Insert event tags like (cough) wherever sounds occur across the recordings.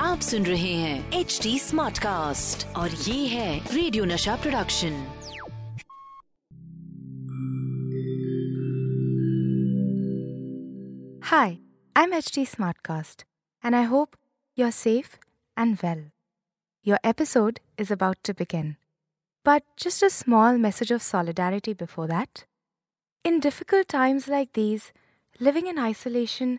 आप सुन रहे हैं एच डी स्मार्ट कास्ट और ये है radio Nasha production Hi, I'm HT Smartcast, and I hope you're safe and well. Your episode is about to begin. But just a small message of solidarity before that. In difficult times like these, living in isolation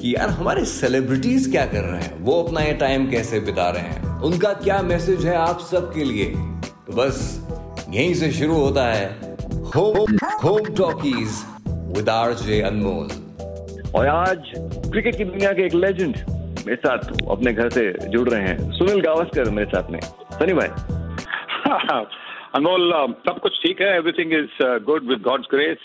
कि यार हमारे celebrities क्या कर रहे हैं? वो अपना ये टाइम कैसे बिता रहे हैं? उनका क्या मैसेज है आप सबके लिए? तो बस यहीं से शुरू होता है home home talkies with R J Anmol और आज क्रिकेट की दुनिया के एक लेजेंड मेरे साथ अपने घर से जुड़ रहे हैं। सुनील गावस्कर मेरे साथ में। सनी भाई। अनमोल सब कुछ ठीक है? Everything is good with God's grace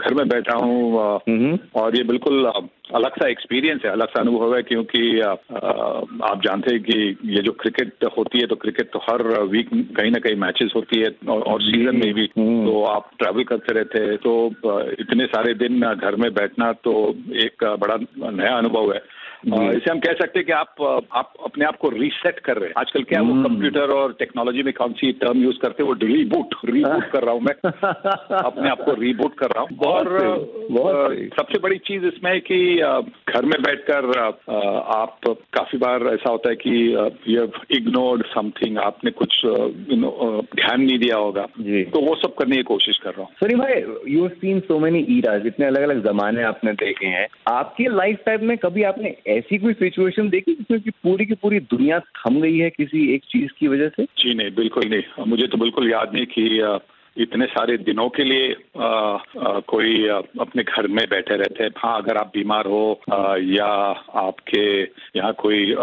घर में बैठा हूँ uh, और ये बिल्कुल uh, अलग सा एक्सपीरियंस है अलग सा अनुभव है क्योंकि आप जानते हैं कि ये जो क्रिकेट होती है तो क्रिकेट तो हर वीक कहीं ना कहीं मैचेस होती है और, सीज़न में भी। तो आप ट्रैवल करते रहते हैं तो uh, इतने सारे दिन घर में बैठना तो एक uh, बड़ा नया अनुभव है। इसे हम कह सकते हैं कि आप आप अपने आप को रीसेट कर रहे हैं। आजकल क्या है, वो कंप्यूटर और टेक्नोलॉजी में कौन सी टर्म यूज़ करते हैं वो रीबूट रीबूट कर रहा हूँ मैं। (laughs) अपने आप को रीबूट कर रहा हूँ। और। सबसे बड़ी चीज़ इसमें है कि घर में बैठकर आप काफ़ी बार ऐसा होता है कि यू इग्नोर्ड समथिंग आपने कुछ यू नो ध्यान नहीं दिया होगा। जी। तो वो सब करने की कोशिश कर रहा हूँ। सनी भाई you seen so many eras इतने अलग अलग जमाने आपने देखे हैं। आपकी लाइफ टाइम में कभी आपने ऐसी कोई सिचुएशन देखी जिसमें कि पूरी की पूरी दुनिया थम गई है किसी एक चीज़ की वजह से? जी नहीं, बिल्कुल नहीं। मुझे तो बिल्कुल याद नहीं कि इतने सारे दिनों के लिए अ, अ, कोई अ, अपने घर में बैठे रहते हैं। हाँ अगर आप बीमार हो अ, या आपके यहाँ कोई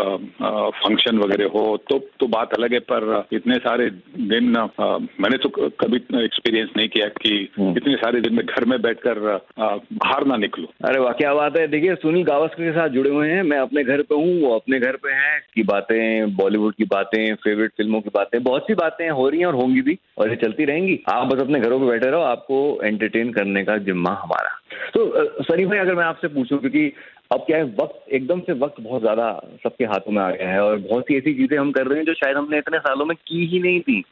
फ़ंक्शन वगैरह हो तो तो बात अलग है। पर इतने सारे दिन अ, मैंने तो कभी एक्सपीरियंस नहीं किया कि इतने सारे दिन में घर में बैठकर बाहर ना निकलूं। अरे वाह क्या बात है। देखिए सुनील गावस्कर के साथ जुड़े हुए हैं। मैं अपने घर पे हूँ वो अपने घर पे हैं। की बातें बॉलीवुड की बातें फेवरेट फ़िल्मों की बातें बहुत सी बातें हो रही हैं और होंगी भी और ये चलती रहेंगी। आप बस अपने घरों पर बैठे रहो आपको एंटरटेन करने का जिम्मा हमारा। तो सनी भाई अगर मैं आपसे पूछूँ क्योंकि अब क्या है वक्त एकदम से वक्त बहुत ज़्यादा सबके हाथों में आ गया है और बहुत सी ऐसी चीज़ें हम कर रहे हैं जो शायद हमने इतने सालों में की ही नहीं थी।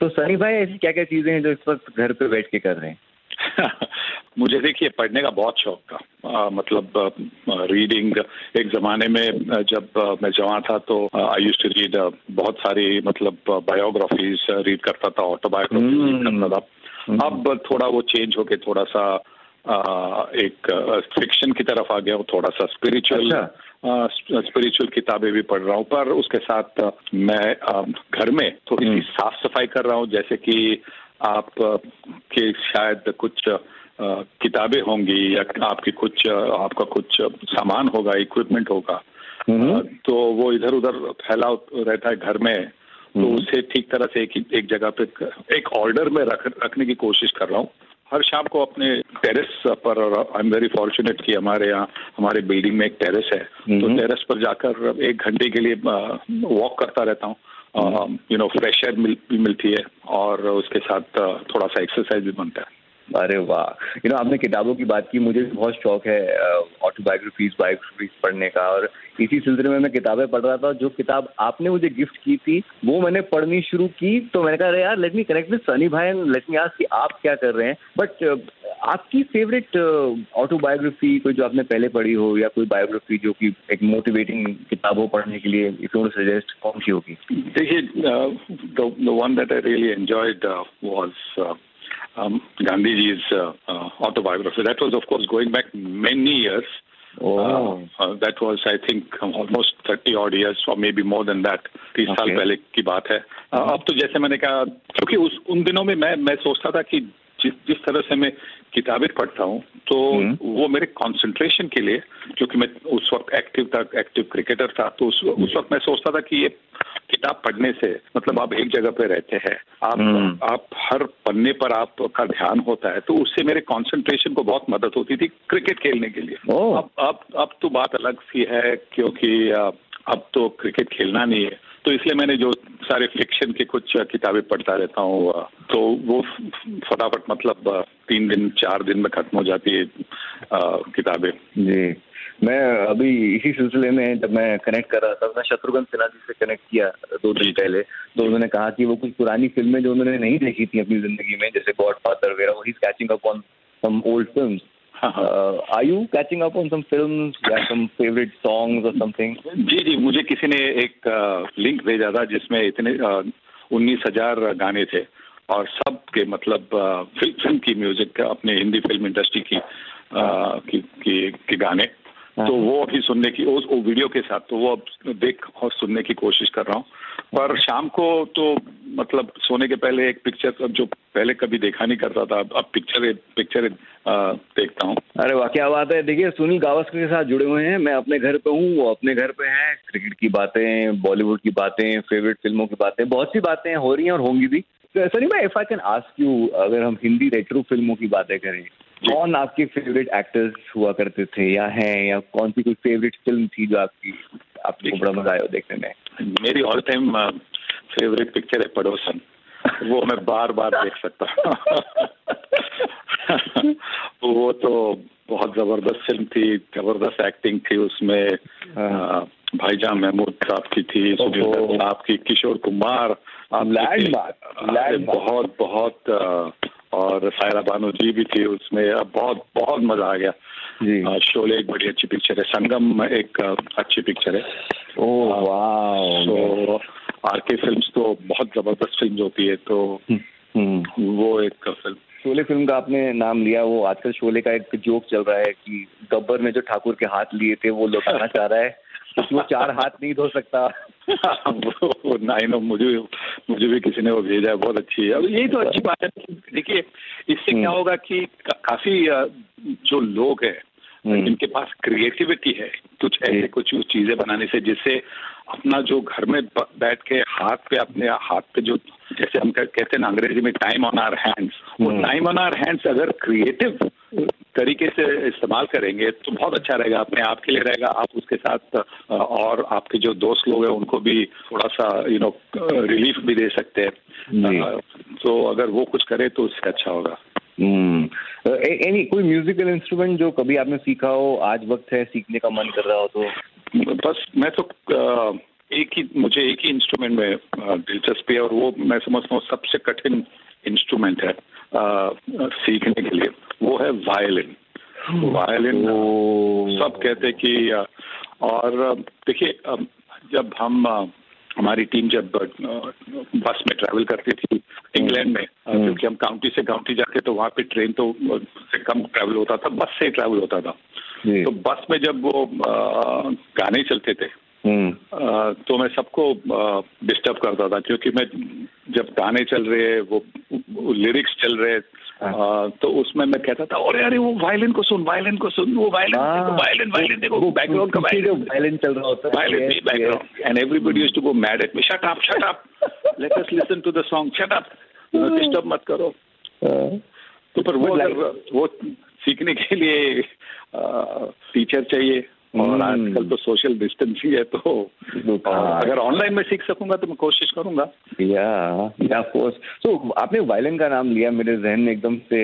तो सनी भाई ऐसी क्या क्या चीज़ें हैं जो इस वक्त घर पे बैठ के कर रहे हैं? (laughs) मुझे देखिए पढ़ने का बहुत शौक था। आ, मतलब रीडिंग एक जमाने में जब अ, मैं जवान था तो आई यूज़ टू रीड बहुत सारी मतलब बायोग्राफीज रीड करता था ऑटोबायोग्राफी रीड करता था। अब थोड़ा वो चेंज होके थोड़ा सा अ, एक फिक्शन की तरफ़ आ गया हूँ थोड़ा सा स्पिरिचुअल अच्छा। स्पिरिचुअल किताबें भी पढ़ रहा हूँ पर उसके साथ मैं घर में थोड़ी सी साफ़ सफ़ाई कर रहा हूँ जैसे कि आप के शायद कुछ किताबें होंगी या आपकी कुछ आपका कुछ सामान होगा इक्विपमेंट होगा। तो वो इधर उधर फैला रहता है घर में तो उसे ठीक तरह से एक एक जगह पे एक ऑर्डर में रख रखने की कोशिश कर रहा हूँ। हर शाम को अपने टेरेस पर और आई एम वेरी फॉर्चुनेट कि हमारे यहाँ हमारे बिल्डिंग में एक टेरेस है। तो टेरेस पर जाकर एक घंटे के लिए वॉक करता रहता हूँ। यू नो फ्रेश एयर मिल, मिलती है और उसके साथ थोड़ा सा एक्सरसाइज भी बनता है। अरे वाह। यू नो आपने किताबों की बात की मुझे भी बहुत शौक है ऑटोबायोग्राफीज बायोग्राफीज पढ़ने का और इसी सिलसिले में मैं किताबें पढ़ रहा था जो किताब आपने मुझे गिफ्ट की थी वो मैंने पढ़नी शुरू की तो मैंने कहा यार let me connect with Sunny भाई लेट मी आस्क कि आप क्या कर रहे हैं? बट आपकी फेवरेट ऑटोबायोग्राफी कोई जो आपने पहले पढ़ी हो या कोई बायोग्राफी जो कि एक मोटिवेटिंग किताब हो पढ़ने के लिए इफ़ यू सजेस्ट कौन सी होगी देखिए the one that I really enjoyed was um, Gandhiji's uh, uh, autobiography. That was, of course, going back many years. Oh. Uh, that was, I think, almost 30 odd years or maybe more than that. तीस साल पहले की बात है अब तो जैसे मैंने कहा क्योंकि उस उन दिनों में मैं मैं सोचता था कि जिस जिस तरह से मैं किताबें पढ़ता हूँ तो वो मेरे कंसंट्रेशन के लिए क्योंकि मैं उस वक्त एक्टिव था एक्टिव क्रिकेटर था तो उस, उस वक्त मैं सोचता था कि ये किताब पढ़ने से मतलब आप एक जगह पे रहते हैं आप आप हर पन्ने पर आपका ध्यान होता है तो उससे मेरे कंसंट्रेशन को बहुत मदद होती थी क्रिकेट खेलने के लिए। अब अब अब तो बात अलग सी है क्योंकि अब तो क्रिकेट खेलना नहीं है। तो इसलिए मैंने जो सारे फिक्शन के कुछ किताबें पढ़ता रहता हूँ तो वो फटाफट मतलब तीन दिन चार दिन में खत्म हो जाती है किताबें। जी। मैं अभी इसी सिलसिले में जब मैं कनेक्ट कर रहा था मैं शत्रुघ्न सिन्हा जी से कनेक्ट किया दो दिन पहले तो उन्होंने कहा कि वो कुछ पुरानी फ़िल्में जो उन्होंने नहीं देखी थी अपनी ज़िंदगी में जैसे गॉड फादर वगैरह वही catching up on some old film are you catching up on some film या सम फेवरेट सॉन्ग्स और समथिंग जी जी मुझे किसी ने एक लिंक uh, भेजा था जिसमें इतने uh, उन्नीस हज़ार गाने थे और सब के मतलब फ़िल्म uh, की म्यूज़िक अपने हिंदी फ़िल्म इंडस्ट्री की, की, की, की गाने। हाँ। तो वो अभी सुनने की उस वो वीडियो के साथ तो वो अब देख और सुनने की कोशिश कर रहा हूँ। पर शाम को तो मतलब सोने के पहले एक पिक्चर जो पहले कभी देखा नहीं करता था अब पिक्चर पिक्चर देखता हूँ। अरे वाह क्या बात है। देखिए सुनील गावस्कर के साथ जुड़े हुए हैं। मैं अपने घर पे हूँ वो अपने घर पे हैं। क्रिकेट की बातें बॉलीवुड की बातें फेवरेट फ़िल्मों की बातें बहुत सी बातें हो रही हैं और होंगी भी। सनी भाई if I can ask you अगर हम हिंदी रेट्रो फ़िल्मों की बातें करें कौन आपके फेवरेट एक्टर्स हुआ करते थे या हैं या कौन सी कोई फेवरेट फ़िल्म थी जो आपकी आपको बड़ा मज़ा आया देखने में? मेरी ऑल टाइम फेवरेट पिक्चर है पड़ोसन। वो मैं बार बार देख सकता (laughs) वो तो बहुत ज़बरदस्त फ़िल्म थी ज़बरदस्त एक्टिंग थी उसमें। हाँ। भाईजान महमूद साहब की थी साहब की किशोर कुमार बहुत बहुत और सायरा बानो जी भी थी उसमें। बहुत बहुत मज़ा आ गया। शोले एक बड़ी अच्छी पिक्चर है। संगम एक अच्छी पिक्चर है। ओ तो आर के फ़िल्म तो बहुत ज़बरदस्त फ़िल्म होती है तो हम्म, हम्म। वो एक फ़िल्म शोले फ़िल्म का आपने नाम लिया वो आजकल शोले का एक जोक चल रहा है कि गब्बर ने जो ठाकुर के हाथ लिए थे वो लौटाना चाह रहा है। वो चार हाथ नहीं धो सकता? नहीं नो मुझे मुझे भी किसी ने वो भेजा है बहुत अच्छी है। अब यही तो अच्छी बात है देखिए इससे क्या हम्म। होगा कि काफ़ी जो लोग हैं हम्म। जिनके पास क्रिएटिविटी है कुछ ऐसे कुछ चीज़ें बनाने से जिससे अपना जो घर में बैठ के हाथ पे अपने हाथ पे जो जैसे हम कहते हैं ना अंग्रेज़ी में टाइम ऑन आर हैंड्स वो टाइम ऑन आर हैंड्स अगर क्रिएटिव तरीके से इस्तेमाल करेंगे तो बहुत अच्छा रहेगा अपने आप के लिए रहेगा आप उसके साथ और आपके जो दोस्त लोग हैं उनको भी थोड़ा सा यू नो रिलीफ भी दे सकते हैं। तो अगर वो कुछ करे तो उससे अच्छा होगा। एनी कोई म्यूजिकल इंस्ट्रूमेंट जो कभी आपने सीखा हो आज वक्त है सीखने का मन कर रहा हो तो? बस मैं तो एक ही मुझे एक ही इंस्ट्रूमेंट में दिलचस्पी है और वो मैं समझता हूँ सबसे कठिन इंस्ट्रूमेंट है सीखने के लिए। वो है वायलिन वायलिन सब कहते कि और देखिए जब हम हमारी टीम जब बस में ट्रैवल करती थी इंग्लैंड में हम्म। क्योंकि हम काउंटी से काउंटी जाते तो वहाँ पे ट्रेन तो से कम ट्रैवल होता था बस से ट्रैवल होता था। तो बस में जब वो गाने चलते थे। तो मैं सबको डिस्टर्ब करता था क्योंकि मैं जब गाने चल रहे हैं वो, लिरिक्स चल रहे हाँ। तो उसमें मैं कहता था अरे अरे वो वायलिन को सुन वायलिन को सुन वो वायलिन वायलिन वायलिन देखो बैकग्राउंड का वायलिन चल रहा होता है। Violin background and everybody used to go mad at me shut up shut up let us listen to the song shut up disturb मत करो. हाँ। तो पर वो वो सीखने के लिए टीचर चाहिए और हम्म। आजकल तो सोशल डिस्टेंसिंग है तो अगर ऑनलाइन में सीख सकूँगा तो मैं कोशिश करूँगा। या या कोर्स तो आपने वायलिन का नाम लिया मेरे जहन में एकदम से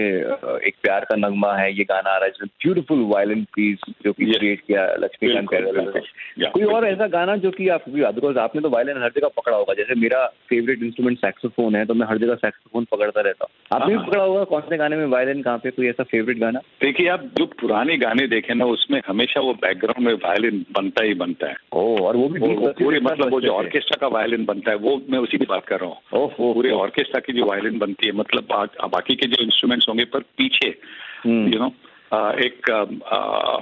एक प्यार का नगमा है ये गाना आ रहा है ब्यूटीफुल वायलिन पीस जो कि क्रिएट किया लक्ष्मीकांत कैरला कोई और ऐसा गाना जो कि आप बिकॉज़ आपने तो वायलिन हर जगह पकड़ा होगा जैसे मेरा फेवरेट इंस्ट्रूमेंट सैक्सोफोन है तो मैं हर जगह सैक्सोफोन पकड़ता रहता हूँ। आपने भी हाँ। पकड़ा होगा कौन से गाने में? वायलिन कहाँ पे कोई ऐसा फेवरेट गाना? देखिए आप जो पुराने गाने देखे ना उसमें हमेशा वो बैकग्राउंड में वायलिन बनता ही बनता है ओ और वो भी वो, पूरे मतलब वो जो ऑर्केस्ट्रा का वायलिन बनता है वो मैं उसी की बात कर रहा हूँ पूरे ऑर्केस्ट्रा की जो वायलिन बनती है मतलब बाकी के जो इंस्ट्रूमेंट्स होंगे पर पीछे यू हम्म। नो एक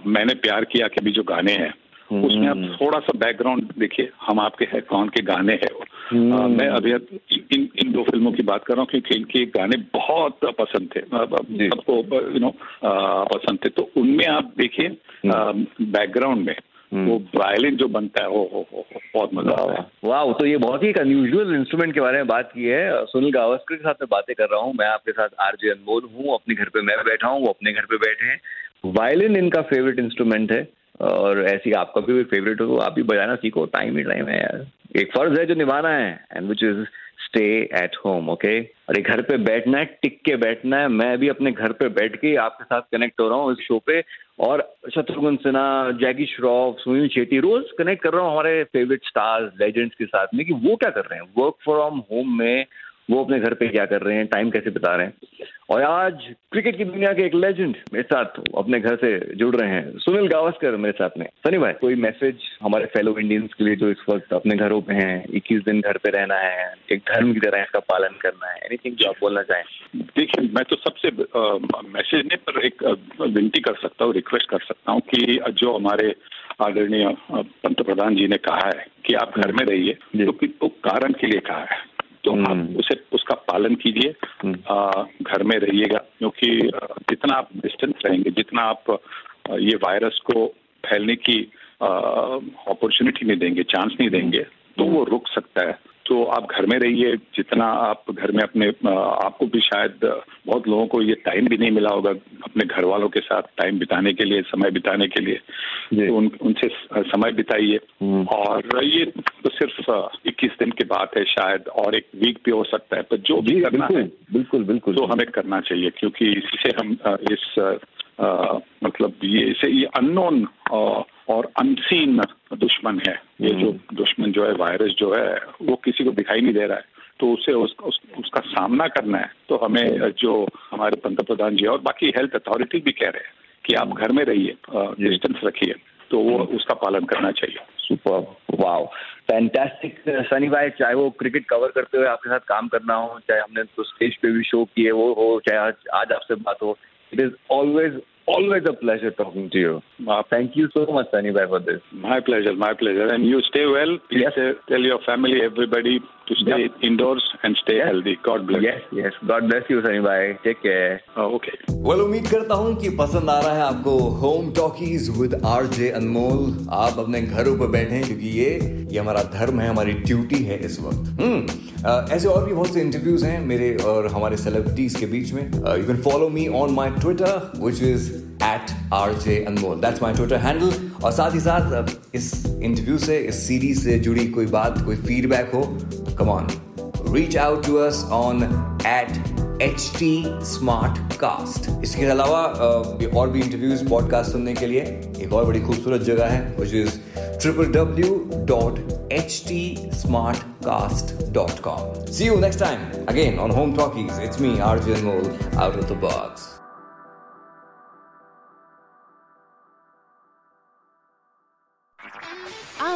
मैंने प्यार किया के भी जो गाने हैं हम्म। उसमें आप थोड़ा सा बैकग्राउंड देखिए हम आपके है कौन के गाने हैं हम्म। मैं अभी इन इन दो फ़िल्मों की बात कर रहा हूँ क्योंकि इनके गाने बहुत पसंद थे। सबको यू नो पसंद थे। तो उनमें आप देखिए बैकग्राउंड में वो वायलिन जो बनता है वो, वो, वो बहुत मज़ा आता है। वाह तो ये बहुत ही एक अनयूजुअल इंस्ट्रूमेंट के बारे में बात की है। सुनील गावस्कर के साथ मैं बातें कर रहा हूँ। मैं आपके साथ आरजे अनमोल हूँ। अपने घर पे मैं बैठा हूँ वो अपने घर पे बैठे हैं। वायलिन इनका फेवरेट इंस्ट्रूमेंट है। और ऐसी आपका भी फेवरेट हो तो आप भी बजाना सीखो। टाइम ही टाइम है यार। एक फ़र्ज़ है जो निभाना है and which is stay at home okay और घर पे बैठना है, टिक के बैठना है। मैं भी अपने घर पे बैठ के आपके साथ कनेक्ट हो रहा हूँ इस शो पे। और शत्रुघ्न सिन्हा, जैकी श्रॉफ, सुनील शेट्टी रोज कनेक्ट कर रहा हूँ हमारे फेवरेट स्टार्स लेजेंड्स के साथ में कि वो क्या कर रहे हैं? वर्क फ्रॉम होम में वो अपने घर पे क्या कर रहे हैं टाइम कैसे बिता रहे हैं। और आज क्रिकेट की दुनिया के एक लेजेंड मेरे साथ अपने घर से जुड़ रहे हैं। सुनील गावस्कर मेरे साथ में। सनी भाई कोई मैसेज हमारे फेलो इंडियंस के लिए जो इस वक्त अपने घरों पे हैं इक्कीस दिन घर पे रहना है एक धर्म की तरह इसका पालन करना है एनीथिंग जो आप बोलना चाहें। देखिए मैं तो सबसे मैसेज नहीं पर एक विनती कर सकता हूँ रिक्वेस्ट कर सकता हूँ कि जो हमारे आदरणीय पंत प्रधान जी ने कहा है कि आप घर में रहिए तो कारण के लिए कहा है। तो आप हम्म। उसे उसका पालन कीजिए हम्म। घर में रहिएगा क्योंकि जितना आप डिस्टेंस रहेंगे जितना आप ये वायरस को फैलने की अपॉर्चुनिटी नहीं देंगे चांस नहीं देंगे तो वो रुक सकता है तो आप घर में रहिए जितना आप घर में अपने आपको भी शायद बहुत लोगों को ये टाइम भी नहीं मिला होगा अपने घर वालों के साथ टाइम बिताने के लिए समय बिताने के लिए। तो उन, उनसे समय बिताइए। हम्म। और ये तो सिर्फ़ इक्कीस दिन की बात है शायद और एक वीक भी हो सकता है पर जो भी करना बिल्कुल, है बिल्कुल बिल्कुल। तो हमें करना चाहिए क्योंकि इससे हम इस आ, मतलब ये इसे ये अननोन और अनसीन दुश्मन है। ये जो हम्म। दुश्मन जो है वायरस जो है वो किसी को दिखाई नहीं दे रहा है। तो उसे उस, उस, उसका सामना करना है। तो हमें जो हमारे पंत प्रधान जी और बाकी हेल्थ अथॉरिटी भी कह रहे हैं कि आप घर में रहिए डिस्टेंस रखिए। तो वो हम्म। उसका पालन करना चाहिए। सुपर। वाओ। फैंटास्टिक सनी भाई चाहे वो क्रिकेट कवर करते हुए आपके साथ काम करना हो चाहे हमने तो स्टेज पे भी शो किए वो हो चाहे आज आज आपसे बात हो it is always, always a pleasure talking to you. Uh, thank you so much, Sunny for this. My pleasure, my pleasure. And you stay well. Please yes. tell your family, everybody, to stay yep. indoors and stay yes. healthy. God bless. Yes, yes. God bless you, Sunny Bhai. Take care. Oh, okay. Well, उम्मीद करता हूँ कि पसंद आ रहा है आपको home talkies with R J Anmol आप अपने घरों पर बैठे हैं क्योंकि ये ये हमारा धर्म है हमारी ड्यूटी है इस वक्त हम्म ऐसे और भी बहुत से इंटरव्यूज़ हैं मेरे और हमारे सेलिब्रिटीज के बीच में you can follow me on my Twitter which is at R J Anmol that's my Twitter handle और साथ ही साथ इस इंटरव्यू से इस सीरीज़ से जुड़ी कोई बात कोई फीडबैक हो come on, reach out to us on at HT Smartcast. इसके अलावा और भी इंटरव्यूज़ पॉडकास्ट सुनने के लिए एक और बड़ी खूबसूरत जगह है which is triple W dot H T smart cast dot com see you next time again on home talkies it's me R mole out of the box